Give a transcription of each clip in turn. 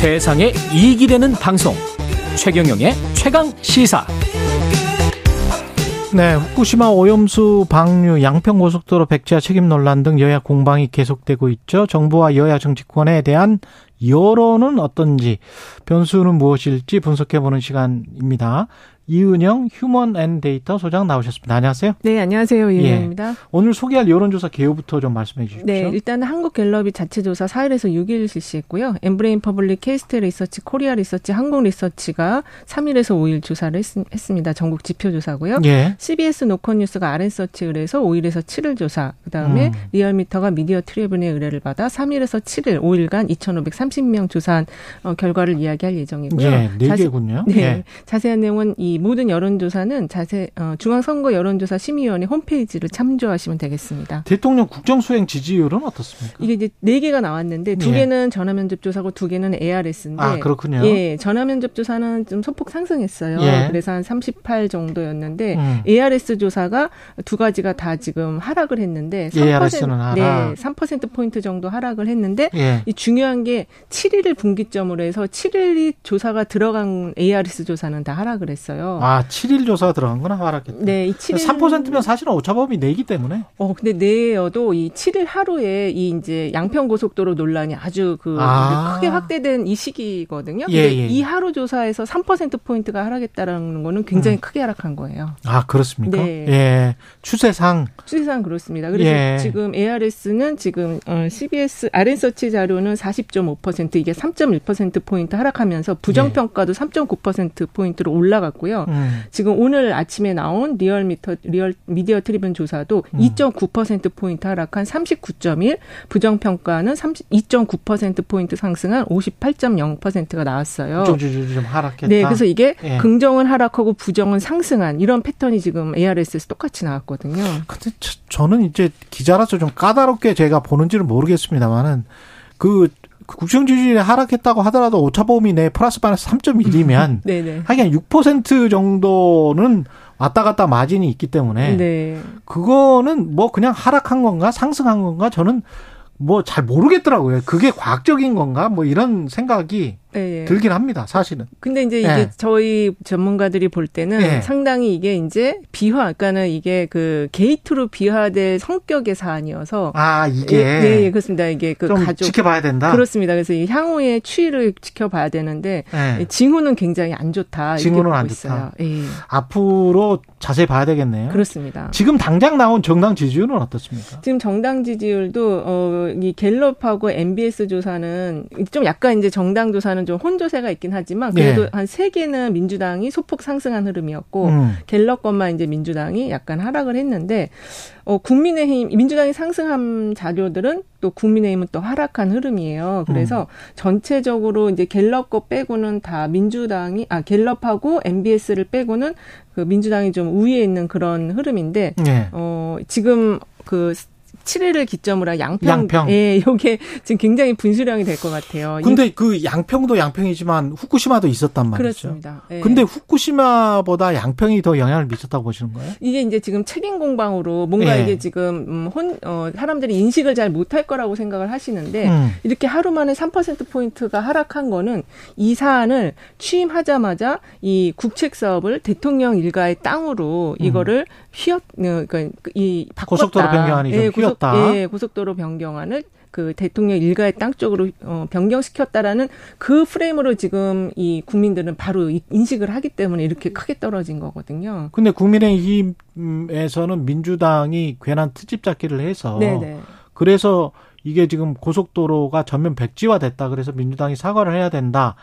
세상에 이익이 되는 방송 최경영의 최강 시사 네, 후쿠시마 오염수 방류, 양평고속도로 백지화 책임 논란 등 여야 공방이 계속되고 있죠. 정부와 여야 정치권에 대한 여론은 어떤지, 변수는 무엇일지 분석해보는 시간입니다. 이은영 휴먼 앤 데이터 소장 나오셨습니다. 안녕하세요. 네, 안녕하세요. 이은영입니다. 예. 오늘 소개할 여론조사 개요부터 좀 말씀해 주십시오. 네, 일단 한국갤럽이 자체 조사 4일에서 6일 실시했고요. 엠브레인 퍼블릭, 케이스탯 리서치, 코리아 리서치, 한국 리서치가 3일에서 5일 조사를 했, 습니다 전국 지표 조사고요. 예. CBS 노컷뉴스가 알앤써치 의뢰해서 5일에서 7일 조사. 그 다음에 음. 리얼미터가 미디어 트리뷴의 의뢰를 받아 3일에서 7일 5일간 2,530명 조사한 어, 결과를 이야기할 예정이고요. 예, 네 개군요. 네. 예. 자세한 내용은 이 모든 여론조사는 자세 어, 중앙선거 여론조사 심의위원회 홈페이지를 참조하시면 되겠습니다. 대통령 국정수행 지지율은 어떻습니까? 이게 이제 네 개가 나왔는데 두 예. 개는 전화면접 조사고 두 개는 ARS인데 아 그렇군요. 예, 전화면접 조사는 좀 소폭 상승했어요. 예. 그래서 한 38 정도였는데 음. ARS 조사가 두 가지가 다 지금 하락을 했는데 3%, ARS는 하락. 네, 3% 포인트 정도 하락을 했는데 예. 이 중요한 게 7일을 분기점으로 해서 7일이 조사가 들어간 ARS 조사는 다 하락을 했어요. 아, 7일 조사 들어간 거나 하락했다. 네, 이 7일 3%면 사실은 오차범위 내기 때문에. 어, 근데 내여도 이 7일 하루에 이 이제 양평 고속도로 논란이 아주 그 아. 크게 확대된 이 시기거든요. 예, 근데 예. 이 하루 조사에서 3% 포인트가 하락했다라는 거는 굉장히 음. 크게 하락한 거예요. 아, 그렇습니까? 네. 예. 추세상 추세상 그렇습니다. 그래서 예. 지금 ARS는 지금 어 CBS 알앤써치 자료는 40.5% 이게 3.1% 포인트 하락하면서 부정 평가도 예. 3.9% 포인트로 올라갔고요. 음. 지금 오늘 아침에 나온 리얼미터 리얼 미디어 트리뷴 조사도 음. 2.9% 포인트 하락한 39.1, 부정 평가는 32.9% 포인트 상승한 58.0%가 나왔어요. 좀 하락했다. 네, 그래서 이게 예. 긍정은 하락하고 부정은 상승한 이런 패턴이 지금 ARS에서 똑같이 나왔거든요. 근데 저, 는 이제 기자라서 좀 까다롭게 제가 보는지는 모르겠습니다만은 그 국정 지지율이 하락했다고 하더라도 오차범위 내 플러스 마이너스 3.1이면 하긴 6% 정도는 왔다 갔다 마진이 있기 때문에 네. 그거는 뭐 그냥 하락한 건가 상승한 건가 저는 뭐 잘 모르겠더라고요. 그게 과학적인 건가 뭐 이런 생각이 네. 들긴 합니다, 사실은. 근데 이제 이게 네. 저희 전문가들이 볼 때는 네. 상당히 이게 이제 비화, 그러니까는 이게 그 게이트로 비화될 성격의 사안이어서. 아, 이게. 예, 예, 예 그렇습니다. 이게 그 가족. 지켜봐야 된다? 그렇습니다. 그래서 이 향후의 추이를 지켜봐야 되는데, 네. 징후는 굉장히 안 좋다. 징후는 안 좋다. 예. 앞으로 자세히 봐야 되겠네요. 그렇습니다. 지금 당장 나온 정당 지지율은 어떻습니까? 지금 정당 지지율도, 어, 이 갤럽하고 MBS 조사는 좀 약간 이제 정당 조사는 보면은 좀 혼조세가 있긴 하지만 그래도 네. 한세 개는 민주당이 소폭 상승한 흐름이었고 음. 갤럽 것만 이제 민주당이 약간 하락을 했는데 어 국민의힘 민주당이 상승한 자료들은 또 국민의힘은 또 하락한 흐름이에요. 그래서 음. 전체적으로 이제 갤럽 거 빼고는 다 민주당이 아 갤럽하고 MBS를 빼고는 그 민주당이 좀 우위에 있는 그런 흐름인데 네. 어 지금 그 7일을 기점으로 양평, 양평. 예, 요게 지금 굉장히 분수령이 될 것 같아요. 근데 이, 그 양평도 양평이지만 후쿠시마도 있었단 말이죠. 그렇습니다. 예. 근데 후쿠시마보다 양평이 더 영향을 미쳤다고 보시는 거예요? 이게 이제 지금 책임 공방으로 뭔가 예. 이게 지금 음, 혼 어, 사람들이 인식을 잘 못할 거라고 생각을 하시는데 음. 이렇게 하루 만에 3% 포인트가 하락한 거는 이 사안을 취임하자마자 이 국책 사업을 대통령 일가의 땅으로 음. 이거를 휘었 어, 그러니까 이 바꿨다. 고속도로 변경안이 좀 예, 휘었 변경다. 예, 고속도로 변경안을 그 대통령 일가의 땅 쪽으로 어, 변경시켰다라는 그 프레임으로 지금 이 국민들은 바로 인식을 하기 때문에 이렇게 크게 떨어진 거거든요. 근데 국민의힘에서는 민주당이 괜한 트집 잡기를 해서 네네. 그래서 이게 지금 고속도로가 전면 백지화 됐다. 그래서 민주당이 사과를 해야 된다.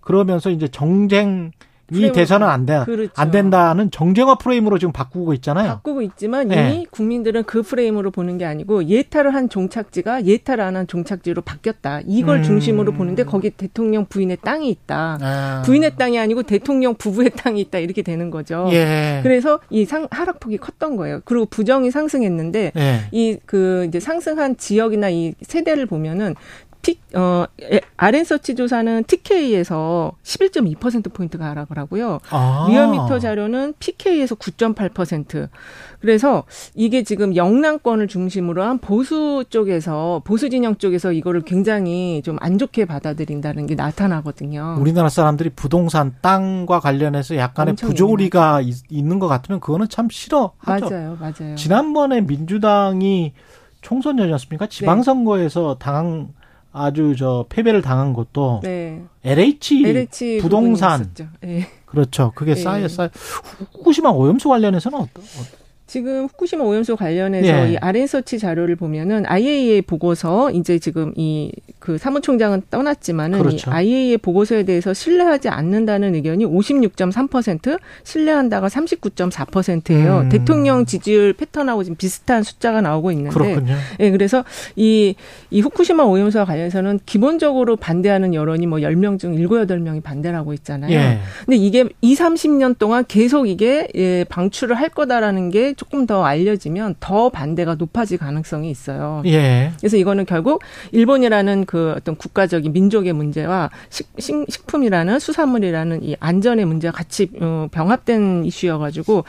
그러면서 이제 정쟁 이 대선은 안 돼. 그렇죠. 안 된다는 정쟁화 프레임으로 지금 바꾸고 있잖아요. 바꾸고 있지만 네. 이미 국민들은 그 프레임으로 보는 게 아니고 예탈을 한 종착지가 예탈을 안한 종착지로 바뀌었다. 이걸 음. 중심으로 보는데 거기 대통령 부인의 땅이 있다. 아. 부인의 땅이 아니고 대통령 부부의 땅이 있다. 이렇게 되는 거죠. 예. 그래서 이 상, 하락폭이 컸던 거예요. 그리고 부정이 상승했는데 예. 이그 이제 상승한 지역이나 이 세대를 보면은 티, 어, 아랜서치 조사는 TK에서 11.2%포인트가 하락을 하고요. 아. 리얼미터 자료는 PK에서 9.8%. 그래서 이게 지금 영남권을 중심으로 한 보수 쪽에서, 보수 진영 쪽에서 이거를 굉장히 좀 안 좋게 받아들인다는 게 나타나거든요. 우리나라 사람들이 부동산 땅과 관련해서 약간의 부조리가 있, 있는 것 같으면 그거는 참 싫어하죠. 맞아요, 맞아요. 지난번에 민주당이 총선이었습니까? 지방선거에서 네. 당한 아주 저 패배를 당한 것도 네. LH, LH 부동산 네. 그렇죠. 그게 네. 쌓여 쌓여 후쿠시마 오염수 관련해서는 어떤 지금 후쿠시마 오염수 관련해서 예. 이 아랜 서치 자료를 보면은 IAEA 보고서 이제 지금 이 그 사무총장은 떠났지만은 그렇죠. 이 IAEA 보고서에 대해서 신뢰하지 않는다는 의견이 56.3%, 신뢰한다가 39.4%예요. 음. 대통령 지지율 패턴하고 지금 비슷한 숫자가 나오고 있는데, 그렇군요. 예, 그래서 이, 이 후쿠시마 오염수와 관련해서는 기본적으로 반대하는 여론이 뭐 10명 중 7, 8명이 반대를 하고 있잖아요. 예. 근데 이게 2, 30년 동안 계속 이게 예, 방출을 할 거다라는 게 조금 더 알려지면 더 반대가 높아질 가능성이 있어요. 예. 그래서 이거는 결국 일본이라는 그 어떤 국가적인 민족의 문제와 식, 식 품이라는 수산물이라는 이 안전의 문제가 같이 어, 병합된 이슈여가지고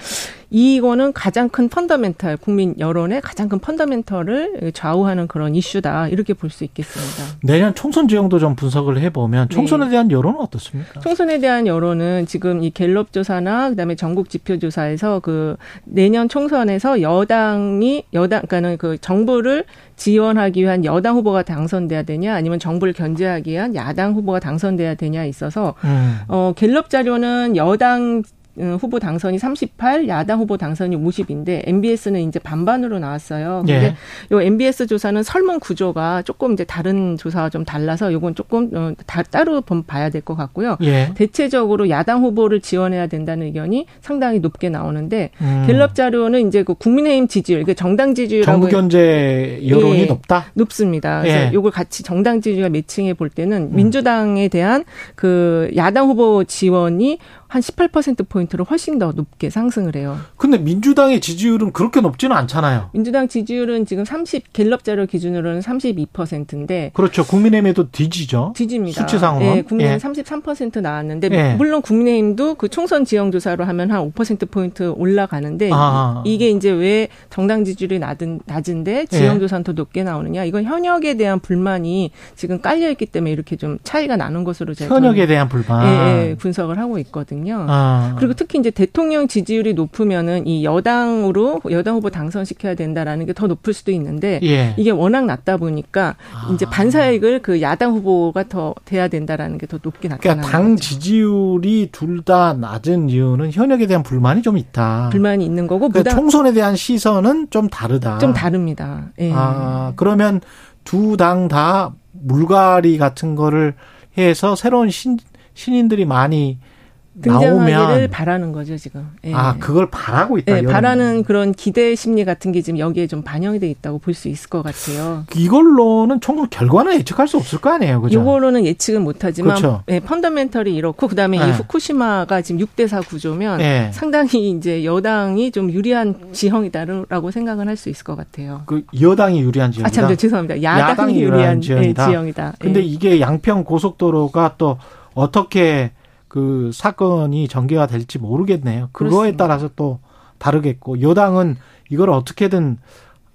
이거는 가장 큰 펀더멘탈 국민 여론의 가장 큰 펀더멘털을 좌우하는 그런 이슈다 이렇게 볼 수 있겠습니다. 내년 총선 지형도 좀 분석을 해보면 총선에 네. 대한 여론은 어떻습니까? 총선에 대한 여론은 지금 이 갤럽 조사나 그다음에 전국 지표 조사에서 그 내년 총선에서 여당이 여당 그러니까는 그 정부를 지원하기 위한 여당 후보가 당선돼야 되냐 아니면 정부를 견제하기 위한 야당 후보가 당선돼야 되냐 있어서 음. 어 갤럽 자료는 여당 어, 후보 당선이 38, 야당 후보 당선이 50인데 MBS는 이제 반반으로 나왔어요. 근데 예. 요 MBS 조사는 설문 구조가 조금 이제 다른 조사와 좀 달라서 요건 조금 어, 다, 따로 봐야 될 것 같고요. 예. 대체적으로 야당 후보를 지원해야 된다는 의견이 상당히 높게 나오는데 음. 갤럽 자료는 이제 그 국민의힘 지지율, 그 정당 지지율 정부 견제 여론이 예, 높다. 높습니다. 그래서 예. 요걸 같이 정당 지지율 매칭해 볼 때는 음. 민주당에 대한 그 야당 후보 지원이 한 18%포인트 로 훨씬 더 높게 상승을 해요. 근데 민주당의 지지율은 그렇게 높지는 않잖아요. 민주당 지지율은 지금 30, 갤럽 자료 기준으로는 32%인데. 그렇죠. 국민의힘에도 뒤지죠. 뒤집니다. 수치상으로. 네, 국민의힘 예. 33% 나왔는데, 예. 물론 국민의힘도 그 총선 지형 조사로 하면 한 5%포인트 올라가는데, 아. 이게 이제 왜 정당 지지율이 낮은, 낮은데 지형 조사는 예. 더 높게 나오느냐. 이건 현역에 대한 불만이 지금 깔려 있기 때문에 이렇게 좀 차이가 나는 것으로 제가. 현역에 대한 불만. 예, 예, 분석을 하고 있거든요. 있거든요. 아. 그리고 특히 이제 대통령 지지율이 높으면은 이 여당으로 여당 후보 당선시켜야 된다라는 게 더 높을 수도 있는데 예. 이게 워낙 낮다 보니까 아. 이제 반사익을 그 야당 후보가 더 돼야 된다라는 게 더 높게 나타나는 그러니까 당 거죠. 지지율이 둘 다 낮은 이유는 현역에 대한 불만이 좀 있다. 불만이 있는 거고 그러니까 무당... 총선에 대한 시선은 좀 다르다. 좀 다릅니다. 예. 아 그러면 두 당 다 물갈이 같은 거를 해서 새로운 신 신인들이 많이 등장하기를 바라는 거죠 지금. 예. 아 그걸 바라고 있다. 예, 바라는 그런 기대 심리 같은 게 지금 여기에 좀 반영이 돼 있다고 볼 수 있을 것 같아요. 이걸로는 총선 결과는 예측할 수 없을 거 아니에요, 그죠? 이걸로는 예측은 못하지만 그렇죠. 예, 펀더멘털이 이렇고 그다음에 예. 이 후쿠시마가 지금 6대4 구조면 예. 상당히 이제 여당이 좀 유리한 지형이다라고 생각은 할 수 있을 것 같아요. 그 여당이 유리한 지형이다. 아참 죄송합니다. 야당이, 야당이 유리한, 지형이다. 예, 지형이다. 근데 이게 양평 고속도로가 또 어떻게 그 사건이 전개가 될지 모르겠네요. 그거에 그렇습니다. 따라서 또 다르겠고 여당은 이걸 어떻게든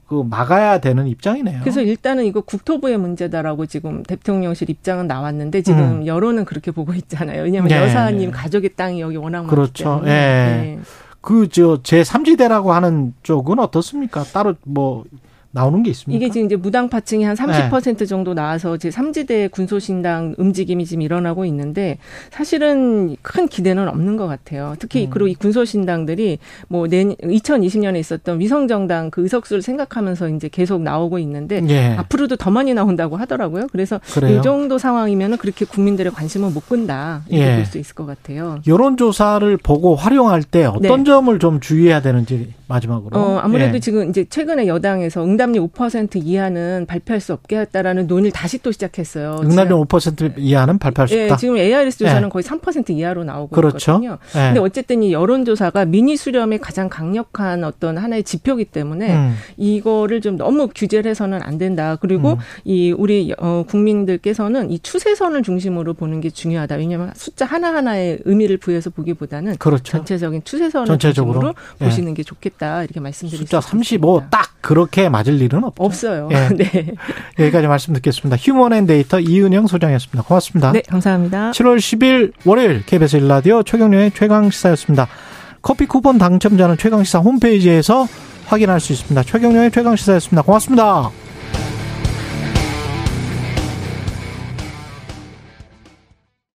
그 막아야 되는 입장이네요. 그래서 일단은 이거 국토부의 문제다라고 지금 대통령실 입장은 나왔는데 지금 음. 여론은 그렇게 보고 있잖아요. 왜냐하면 네. 여사님 가족의 땅이 여기 워낙 많기 그렇죠. 때문에. 예. 네. 그저 제3지대라고 하는 쪽은 어떻습니까? 따로 뭐 나오는 게 있습니까? 이게 지금 이제 무당파층이 한 30% 네. 정도 나와서 제 3지대 군소신당 움직임이 지금 일어나고 있는데 사실은 큰 기대는 없는 것 같아요. 특히 음. 그리고 이 군소신당들이 뭐 내, 2020년에 있었던 위성정당 그 의석수를 생각하면서 이제 계속 나오고 있는데 예. 앞으로도 더 많이 나온다고 하더라고요. 그래서 그래요? 이 정도 상황이면 그렇게 국민들의 관심을 못 끈다 이렇게 예. 볼수 있을 것 같아요. 여론조사를 보고 활용할 때 어떤 네. 점을 좀 주의해야 되는지 마지막으로. 어, 아무래도 예. 지금 이제 최근에 여당에서 응 응답률 5% 이하는 발표할 수 없게 했다라는 논의를 다시 또 시작했어요. 응답률 5% 이하는 발표할 수 없다. 예, 지금 ARS 조사는 네. 거의 3% 이하로 나오고 그렇죠. 있거든요. 네. 근데 어쨌든 이 여론조사가 미니 수렴의 가장 강력한 어떤 하나의 지표기 때문에 음. 이거를 좀 너무 규제를 해서는 안 된다. 그리고 음. 이 우리 어 국민들께서는 이 추세선을 중심으로 보는 게 중요하다. 왜냐하면 숫자 하나 하나의 의미를 부여해서 보기보다는 그렇죠. 전체적인 추세선을 전체적으로 중심으로 예. 보시는 게 좋겠다. 이렇게 말씀드리겠습니다. 숫자 35딱 그렇게 맞을 일은 없죠. 없어요. 예. 네. 여기까지 말씀 듣겠습니다. 휴먼앤데이터 이은영 소장이었습니다. 고맙습니다. 네, 감사합니다. 7월 10일 월요일 KBS 일라디오 최경련의 최강 시사였습니다. 커피 쿠폰 당첨자는 최강 시사 홈페이지에서 확인할 수 있습니다. 최경련의 최강 시사였습니다. 고맙습니다.